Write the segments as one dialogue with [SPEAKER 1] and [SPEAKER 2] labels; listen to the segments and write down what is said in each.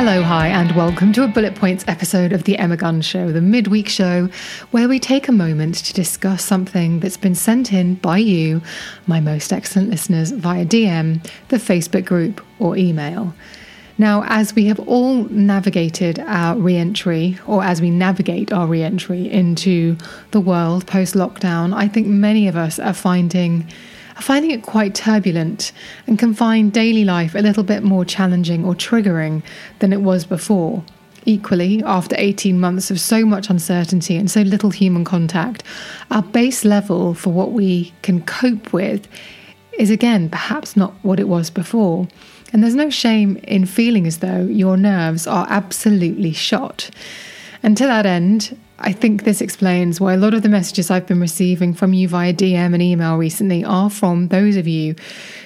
[SPEAKER 1] Hello, hi, and welcome to a Bullet Points episode of The Emma Guns Show, the midweek show where we take a moment to discuss something that's been sent in by you, my most excellent listeners, via DM, the Facebook group, or email. Now, as we have all navigated our re entry, or as we navigate our re entry into the world post lockdown, I think many of us are finding finding it quite turbulent and can find daily life a little bit more challenging or triggering than it was before. Equally, after 18 months of so much uncertainty and so little human contact, our base level for what we can cope with is again perhaps not what it was before. And there's no shame in feeling as though your nerves are absolutely shot. And to that end, I think this explains why a lot of the messages I've been receiving from you via DM and email recently are from those of you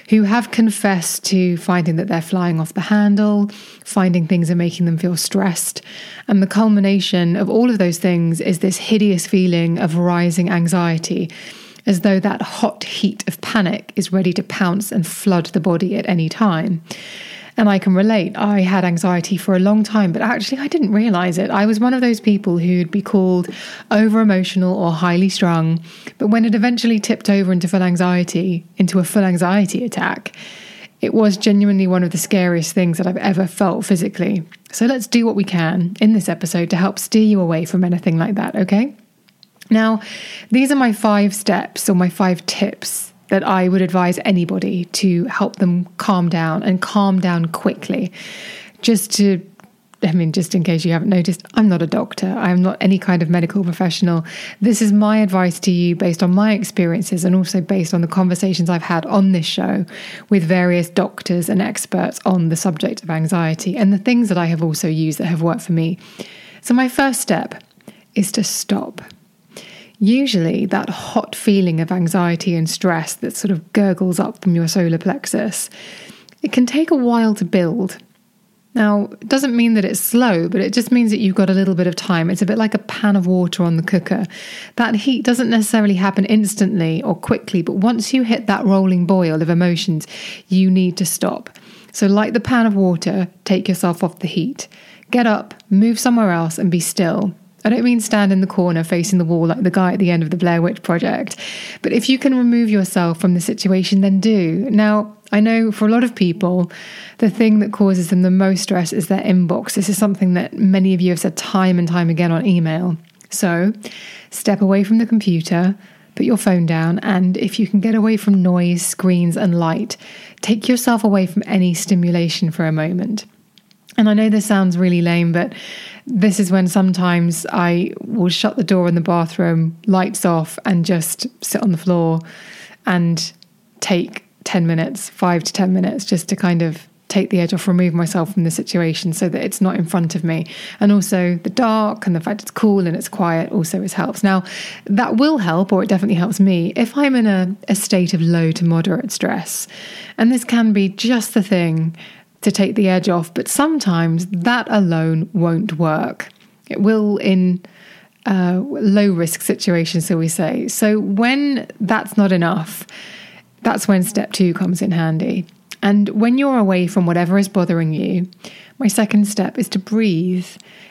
[SPEAKER 1] who have confessed to finding that they're flying off the handle, finding things are making them feel stressed. And the culmination of all of those things is this hideous feeling of rising anxiety as though that hot heat of panic is ready to pounce and flood the body at any time. And I can relate. I had anxiety for a long time, but actually, I didn't realize it. I was one of those people who'd be called over emotional or highly strung. But when it eventually tipped over into full anxiety, into a full anxiety attack, it was genuinely one of the scariest things that I've ever felt physically. So let's do what we can in this episode to help steer you away from anything like that, okay? Now, these are my five steps or my five tips that I would advise anybody to help them calm down and calm down quickly. Just to I mean, just in case you haven't noticed, I'm not a doctor. I'm not any kind of medical professional. This is my advice to you based on my experiences and also based on the conversations I've had on this show with various doctors and experts on the subject of anxiety and the things that I have also used that have worked for me. So, my first step is to stop usually that hot feeling of anxiety and stress that sort of gurgles up from your solar plexus, it can take a while to build. Now, it doesn't mean that it's slow, but it just means that you've got a little bit of time. It's a bit like a pan of water on the cooker. That heat doesn't necessarily happen instantly or quickly, but once you hit that rolling boil of emotions, you need to stop. So, like the pan of water, take yourself off the heat. Get up, move somewhere else, and be still. I don't mean stand in the corner facing the wall like the guy at the end of the Blair Witch Project. But if you can remove yourself from the situation, then do. Now, I know for a lot of people, the thing that causes them the most stress is their inbox. This is something that many of you have said time and time again on email. So, step away from the computer, put your phone down, and if you can get away from noise, screens, and light, take yourself away from any stimulation for a moment. And I know this sounds really lame, but this is when sometimes I will shut the door in the bathroom, lights off, and just sit on the floor and take 10 minutes, five to 10 minutes, just to kind of take the edge off, remove myself from the situation so that it's not in front of me. And also the dark and the fact it's cool and it's quiet also is helps. Now, that will help, or it definitely helps me, if I'm in a, a state of low to moderate stress. And this can be just the thing to take the edge off, but sometimes that alone won't work. It will in uh, low risk situations, so we say. So when that's not enough, that's when step two comes in handy. And when you're away from whatever is bothering you, my second step is to breathe.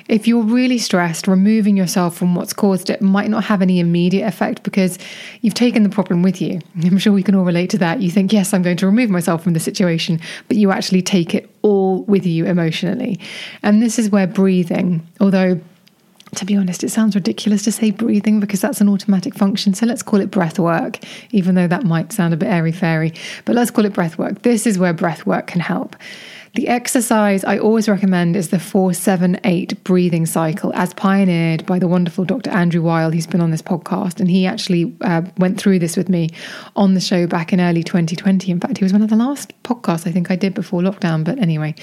[SPEAKER 1] If you're really stressed, removing yourself from what's caused it might not have any immediate effect because you've taken the problem with you. I'm sure we can all relate to that. You think, yes, I'm going to remove myself from the situation, but you actually take it all with you emotionally. And this is where breathing, although to be honest, it sounds ridiculous to say breathing because that's an automatic function. So let's call it breath work, even though that might sound a bit airy fairy. But let's call it breath work. This is where breath work can help. The exercise I always recommend is the 478 breathing cycle, as pioneered by the wonderful Dr. Andrew Weil, who's been on this podcast. And he actually uh, went through this with me on the show back in early 2020. In fact, he was one of the last podcasts I think I did before lockdown. But anyway,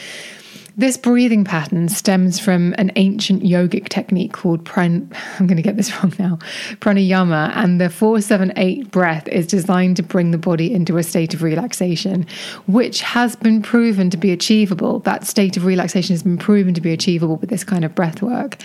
[SPEAKER 1] this breathing pattern stems from an ancient yogic technique called pran. I'm going to get this wrong now. Pranayama, and the four seven eight breath is designed to bring the body into a state of relaxation, which has been proven to be achievable. That state of relaxation has been proven to be achievable with this kind of breath work.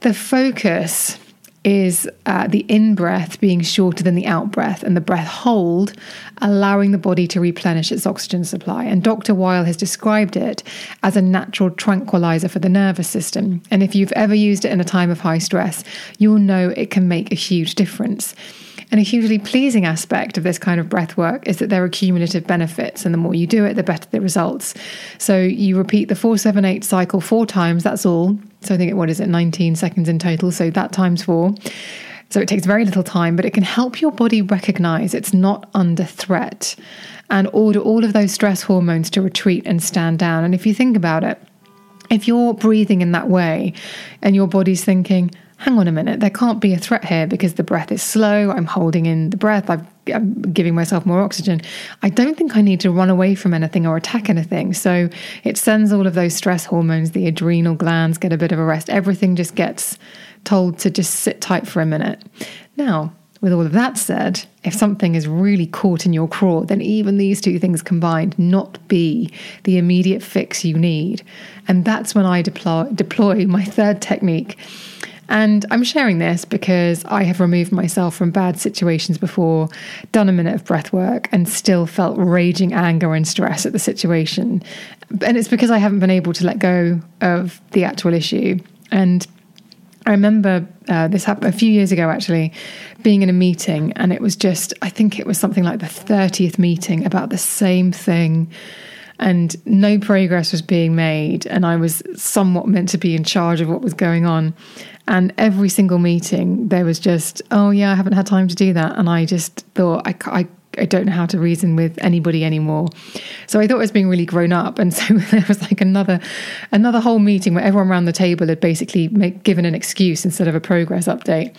[SPEAKER 1] The focus is uh, the in breath being shorter than the out breath and the breath hold, allowing the body to replenish its oxygen supply. And Dr. Weil has described it as a natural tranquilizer for the nervous system. And if you've ever used it in a time of high stress, you'll know it can make a huge difference. And a hugely pleasing aspect of this kind of breath work is that there are cumulative benefits, and the more you do it, the better the results. So you repeat the 478 cycle four times, that's all. So I think, what is it, 19 seconds in total? So that times four. So it takes very little time, but it can help your body recognize it's not under threat and order all of those stress hormones to retreat and stand down. And if you think about it, if you're breathing in that way and your body's thinking, hang on a minute, there can't be a threat here because the breath is slow. I'm holding in the breath. i am giving myself more oxygen. I don't think I need to run away from anything or attack anything. So it sends all of those stress hormones, the adrenal glands get a bit of a rest. Everything just gets told to just sit tight for a minute. Now, with all of that said, if something is really caught in your craw, then even these two things combined not be the immediate fix you need. And that's when I deploy, deploy my third technique, and I'm sharing this because I have removed myself from bad situations before, done a minute of breath work, and still felt raging anger and stress at the situation. And it's because I haven't been able to let go of the actual issue. And I remember uh, this happened a few years ago, actually, being in a meeting, and it was just, I think it was something like the 30th meeting about the same thing and no progress was being made and i was somewhat meant to be in charge of what was going on and every single meeting, there was just, oh, yeah, I haven't had time to do that. And I just thought, I, I, I don't know how to reason with anybody anymore. So I thought I was being really grown up. And so there was like another another whole meeting where everyone around the table had basically make, given an excuse instead of a progress update.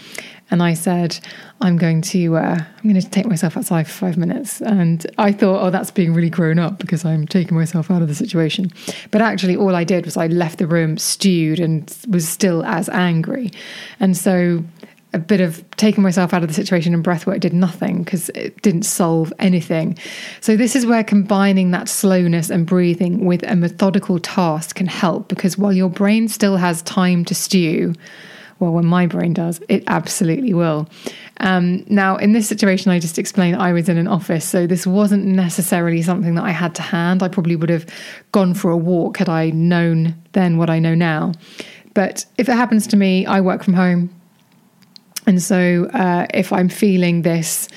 [SPEAKER 1] And I said, I'm going to uh, I'm going to take myself outside for five minutes. And I thought, oh, that's being really grown up because I'm taking myself out of the situation. But actually, all I did was I left the room stewed and was still as angry. And so a bit of taking myself out of the situation and breath work did nothing because it didn't solve anything. So, this is where combining that slowness and breathing with a methodical task can help because while your brain still has time to stew, well, when my brain does, it absolutely will. Um, now, in this situation, I just explained I was in an office, so this wasn't necessarily something that I had to hand. I probably would have gone for a walk had I known then what I know now. But if it happens to me, I work from home. And so uh, if I'm feeling this,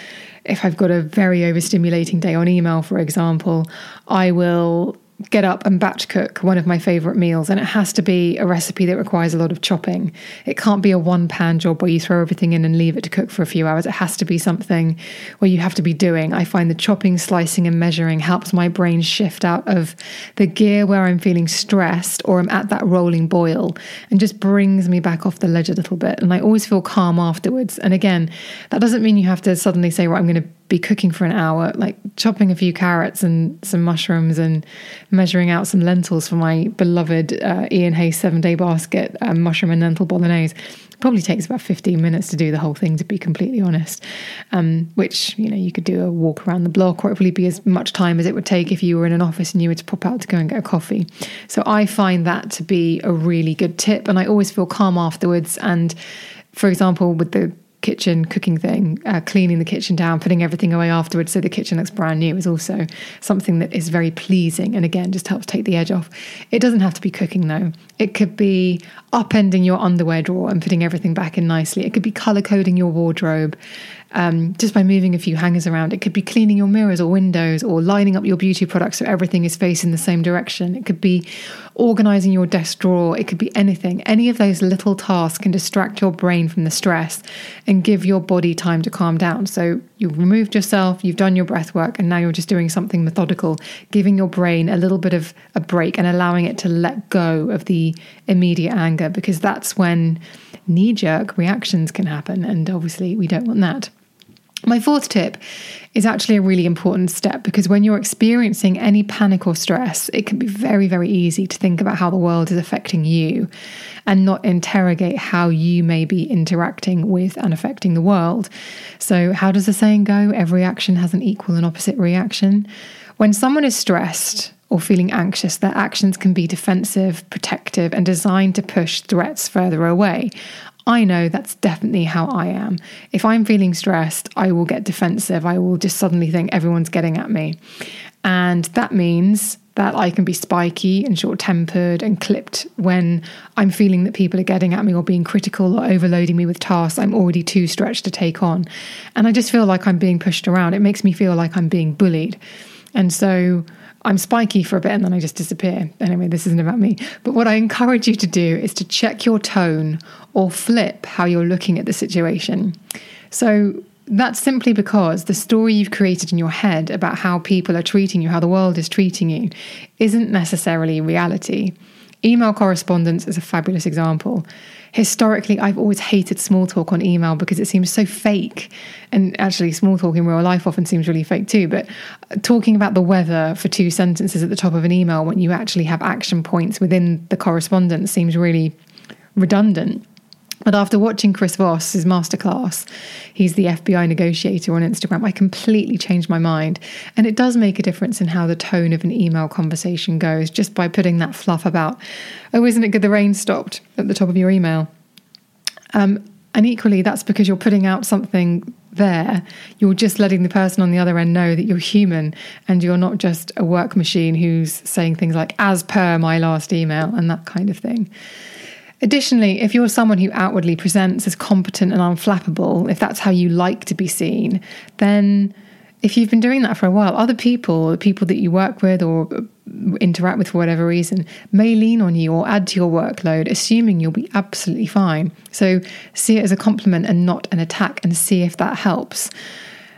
[SPEAKER 1] if I've got a very overstimulating day on email, for example, I will get up and batch cook one of my favorite meals and it has to be a recipe that requires a lot of chopping. It can't be a one pan job where you throw everything in and leave it to cook for a few hours. It has to be something where you have to be doing. I find the chopping slicing and measuring helps my brain shift out of the gear where i'm feeling stressed or i'm at that rolling boil and just brings me back off the ledge a little bit. And i always feel calm afterwards. And again that doesn't mean you have to suddenly say right i'm going to be cooking for an hour, like chopping a few carrots and some mushrooms and measuring out some lentils for my beloved uh, Ian Haste seven day basket um, mushroom and lentil bolognese. probably takes about 15 minutes to do the whole thing, to be completely honest. Um, which, you know, you could do a walk around the block, or it would probably be as much time as it would take if you were in an office and you were to pop out to go and get a coffee. So I find that to be a really good tip. And I always feel calm afterwards. And for example, with the kitchen cooking thing, uh, cleaning the kitchen down, putting everything away afterwards so the kitchen looks brand new is also something that is very pleasing and again just helps take the edge off. It doesn't have to be cooking though. It could be upending your underwear drawer and putting everything back in nicely. It could be color coding your wardrobe um, just by moving a few hangers around. It could be cleaning your mirrors or windows or lining up your beauty products so everything is facing the same direction. It could be organizing your desk drawer. It could be anything. Any of those little tasks can distract your brain from the stress and give your body time to calm down. So you've removed yourself, you've done your breath work, and now you're just doing something methodical, giving your brain a little bit of a break and allowing it to let go of the immediate anger because that's when knee jerk reactions can happen. And obviously, we don't want that. My fourth tip is actually a really important step because when you're experiencing any panic or stress, it can be very, very easy to think about how the world is affecting you and not interrogate how you may be interacting with and affecting the world. So, how does the saying go? Every action has an equal and opposite reaction. When someone is stressed, or feeling anxious, their actions can be defensive, protective, and designed to push threats further away. I know that's definitely how I am. If I'm feeling stressed, I will get defensive. I will just suddenly think everyone's getting at me. And that means that I can be spiky and short tempered and clipped when I'm feeling that people are getting at me or being critical or overloading me with tasks I'm already too stretched to take on. And I just feel like I'm being pushed around. It makes me feel like I'm being bullied. And so I'm spiky for a bit and then I just disappear. Anyway, this isn't about me. But what I encourage you to do is to check your tone or flip how you're looking at the situation. So that's simply because the story you've created in your head about how people are treating you, how the world is treating you, isn't necessarily reality. Email correspondence is a fabulous example. Historically, I've always hated small talk on email because it seems so fake. And actually, small talk in real life often seems really fake too. But uh, talking about the weather for two sentences at the top of an email when you actually have action points within the correspondence seems really redundant. But after watching Chris Voss's masterclass, he's the FBI negotiator on Instagram, I completely changed my mind. And it does make a difference in how the tone of an email conversation goes just by putting that fluff about, oh, isn't it good the rain stopped at the top of your email? Um, and equally, that's because you're putting out something there. You're just letting the person on the other end know that you're human and you're not just a work machine who's saying things like, as per my last email, and that kind of thing. Additionally, if you're someone who outwardly presents as competent and unflappable, if that's how you like to be seen, then if you've been doing that for a while, other people, the people that you work with or uh, interact with for whatever reason, may lean on you or add to your workload, assuming you'll be absolutely fine. So see it as a compliment and not an attack and see if that helps.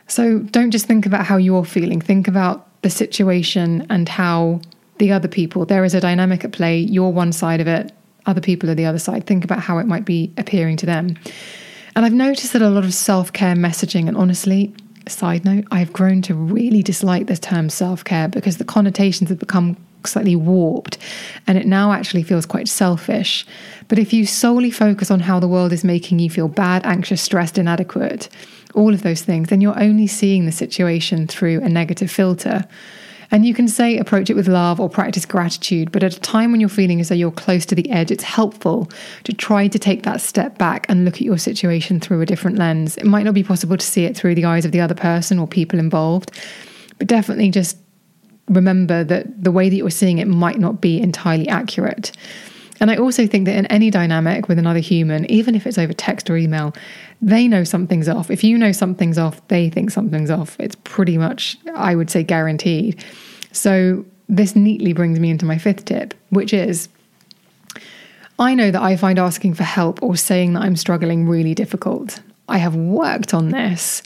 [SPEAKER 1] So don't just think about how you're feeling, think about the situation and how the other people, there is a dynamic at play, you're one side of it, other people are the other side. Think about how it might be appearing to them. And I've noticed that a lot of self care messaging, and honestly, side note, I've grown to really dislike the term self care because the connotations have become slightly warped and it now actually feels quite selfish. But if you solely focus on how the world is making you feel bad, anxious, stressed, inadequate, all of those things, then you're only seeing the situation through a negative filter. And you can say approach it with love or practice gratitude, but at a time when you're feeling as though you're close to the edge, it's helpful to try to take that step back and look at your situation through a different lens. It might not be possible to see it through the eyes of the other person or people involved, but definitely just remember that the way that you're seeing it might not be entirely accurate. And I also think that in any dynamic with another human, even if it's over text or email, they know something's off. If you know something's off, they think something's off. It's pretty much, I would say, guaranteed. So, this neatly brings me into my fifth tip, which is I know that I find asking for help or saying that I'm struggling really difficult. I have worked on this,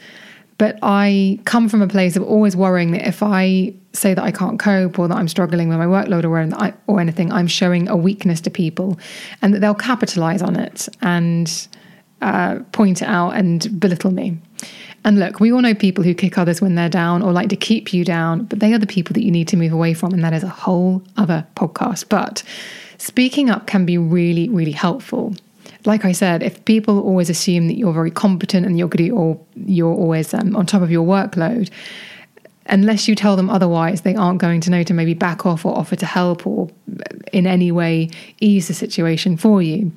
[SPEAKER 1] but I come from a place of always worrying that if I say that I can't cope or that I'm struggling with my workload or, or anything, I'm showing a weakness to people and that they'll capitalize on it and uh, point it out and belittle me. And look, we all know people who kick others when they're down or like to keep you down, but they are the people that you need to move away from. And that is a whole other podcast. But speaking up can be really, really helpful. Like I said, if people always assume that you're very competent and you're good or you're always um, on top of your workload, unless you tell them otherwise, they aren't going to know to maybe back off or offer to help or in any way ease the situation for you.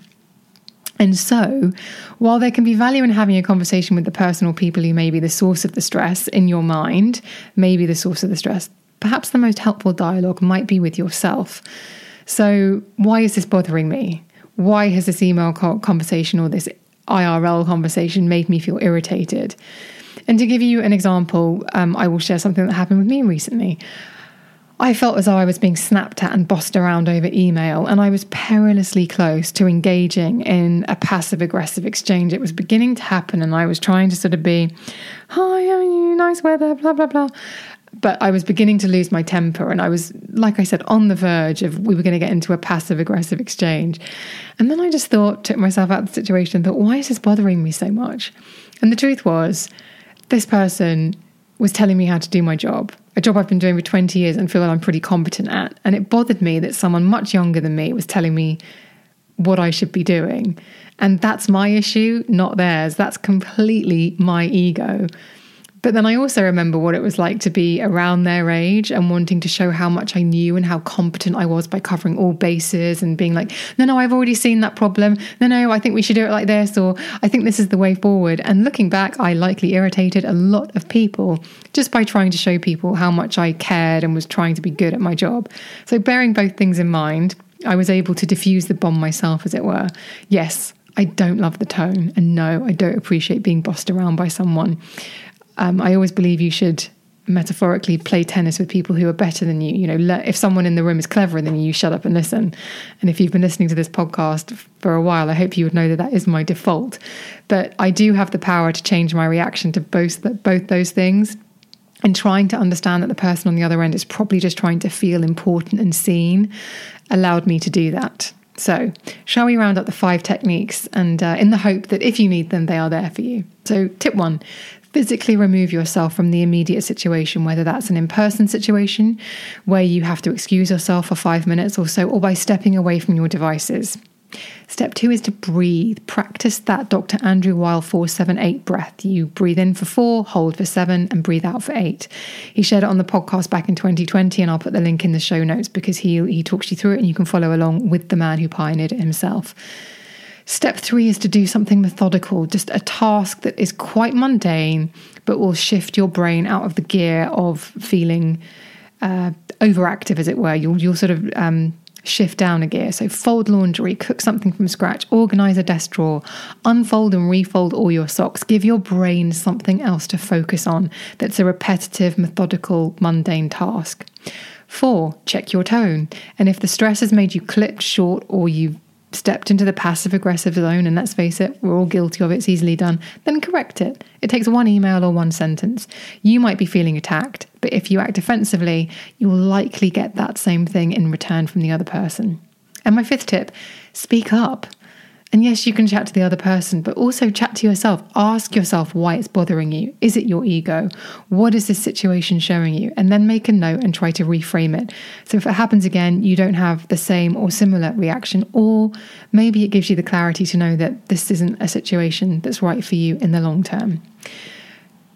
[SPEAKER 1] And so, while there can be value in having a conversation with the person or people who may be the source of the stress in your mind, maybe the source of the stress, perhaps the most helpful dialogue might be with yourself. So, why is this bothering me? Why has this email conversation or this IRL conversation made me feel irritated? And to give you an example, um, I will share something that happened with me recently. I felt as though I was being snapped at and bossed around over email, and I was perilously close to engaging in a passive aggressive exchange. It was beginning to happen, and I was trying to sort of be, Hi, how are you? Nice weather, blah, blah, blah. But I was beginning to lose my temper, and I was, like I said, on the verge of we were going to get into a passive aggressive exchange. And then I just thought, took myself out of the situation, thought, why is this bothering me so much? And the truth was, this person was telling me how to do my job a job I've been doing for 20 years and feel that I'm pretty competent at. And it bothered me that someone much younger than me was telling me what I should be doing. And that's my issue, not theirs. That's completely my ego. But then I also remember what it was like to be around their age and wanting to show how much I knew and how competent I was by covering all bases and being like, no, no, I've already seen that problem. No, no, I think we should do it like this, or I think this is the way forward. And looking back, I likely irritated a lot of people just by trying to show people how much I cared and was trying to be good at my job. So, bearing both things in mind, I was able to diffuse the bomb myself, as it were. Yes, I don't love the tone, and no, I don't appreciate being bossed around by someone. Um, I always believe you should metaphorically play tennis with people who are better than you. You know, le- if someone in the room is cleverer than you, you shut up and listen. And if you've been listening to this podcast for a while, I hope you would know that that is my default. But I do have the power to change my reaction to both both those things. And trying to understand that the person on the other end is probably just trying to feel important and seen allowed me to do that. So, shall we round up the five techniques and uh, in the hope that if you need them, they are there for you? So, tip one physically remove yourself from the immediate situation, whether that's an in person situation where you have to excuse yourself for five minutes or so, or by stepping away from your devices. Step two is to breathe. Practice that Dr. Andrew Weil 478 breath. You breathe in for four, hold for seven, and breathe out for eight. He shared it on the podcast back in 2020, and I'll put the link in the show notes because he, he talks you through it and you can follow along with the man who pioneered it himself. Step three is to do something methodical, just a task that is quite mundane, but will shift your brain out of the gear of feeling uh, overactive, as it were. You'll, you'll sort of um, shift down a gear. So, fold laundry, cook something from scratch, organize a desk drawer, unfold and refold all your socks. Give your brain something else to focus on that's a repetitive, methodical, mundane task. Four, check your tone. And if the stress has made you clipped, short or you've stepped into the passive aggressive zone, and let's face it, we're all guilty of it, it's easily done, then correct it. It takes one email or one sentence. You might be feeling attacked, but if you act defensively, you will likely get that same thing in return from the other person. And my fifth tip speak up. And yes, you can chat to the other person, but also chat to yourself. Ask yourself why it's bothering you. Is it your ego? What is this situation showing you? And then make a note and try to reframe it. So if it happens again, you don't have the same or similar reaction, or maybe it gives you the clarity to know that this isn't a situation that's right for you in the long term.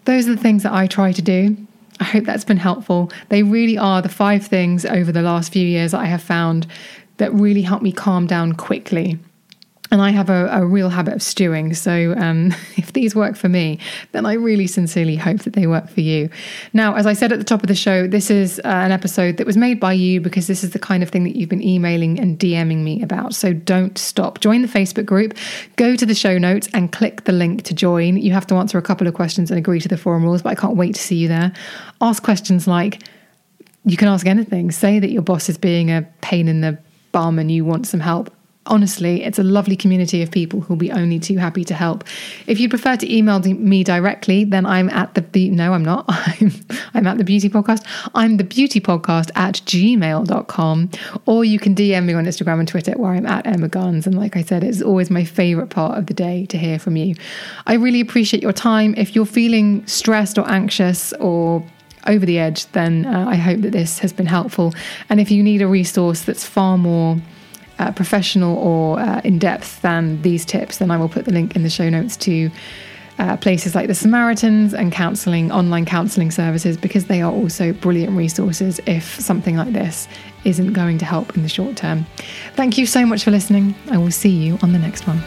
[SPEAKER 1] Those are the things that I try to do. I hope that's been helpful. They really are the five things over the last few years that I have found that really help me calm down quickly and I have a, a, real habit of stewing. So um, if these work for me, then I really sincerely hope that they work for you. Now, as I said at the top of the show, this is uh, an episode that was made by you because this is the kind of thing that you've been emailing and DMing me about. So don't stop. Join the Facebook group, go to the show notes and click the link to join. You have to answer a couple of questions and agree to the forum rules, but I can't wait to see you there. Ask questions like, you can ask anything. Say that your boss is being a pain in the bum and you want some help honestly, it's a lovely community of people who'll be only too happy to help. If you'd prefer to email me directly, then I'm at the be- no, I'm not. I'm I'm at the beauty podcast. I'm the beauty podcast at gmail.com. Or you can DM me on Instagram and Twitter where I'm at Emma Guns. And like I said, it's always my favorite part of the day to hear from you. I really appreciate your time. If you're feeling stressed or anxious or over the edge, then uh, I hope that this has been helpful. And if you need a resource that's far more uh, professional or uh, in depth than these tips, then I will put the link in the show notes to uh, places like the Samaritans and counselling, online counselling services, because they are also brilliant resources if something like this isn't going to help in the short term. Thank you so much for listening. I will see you on the next one.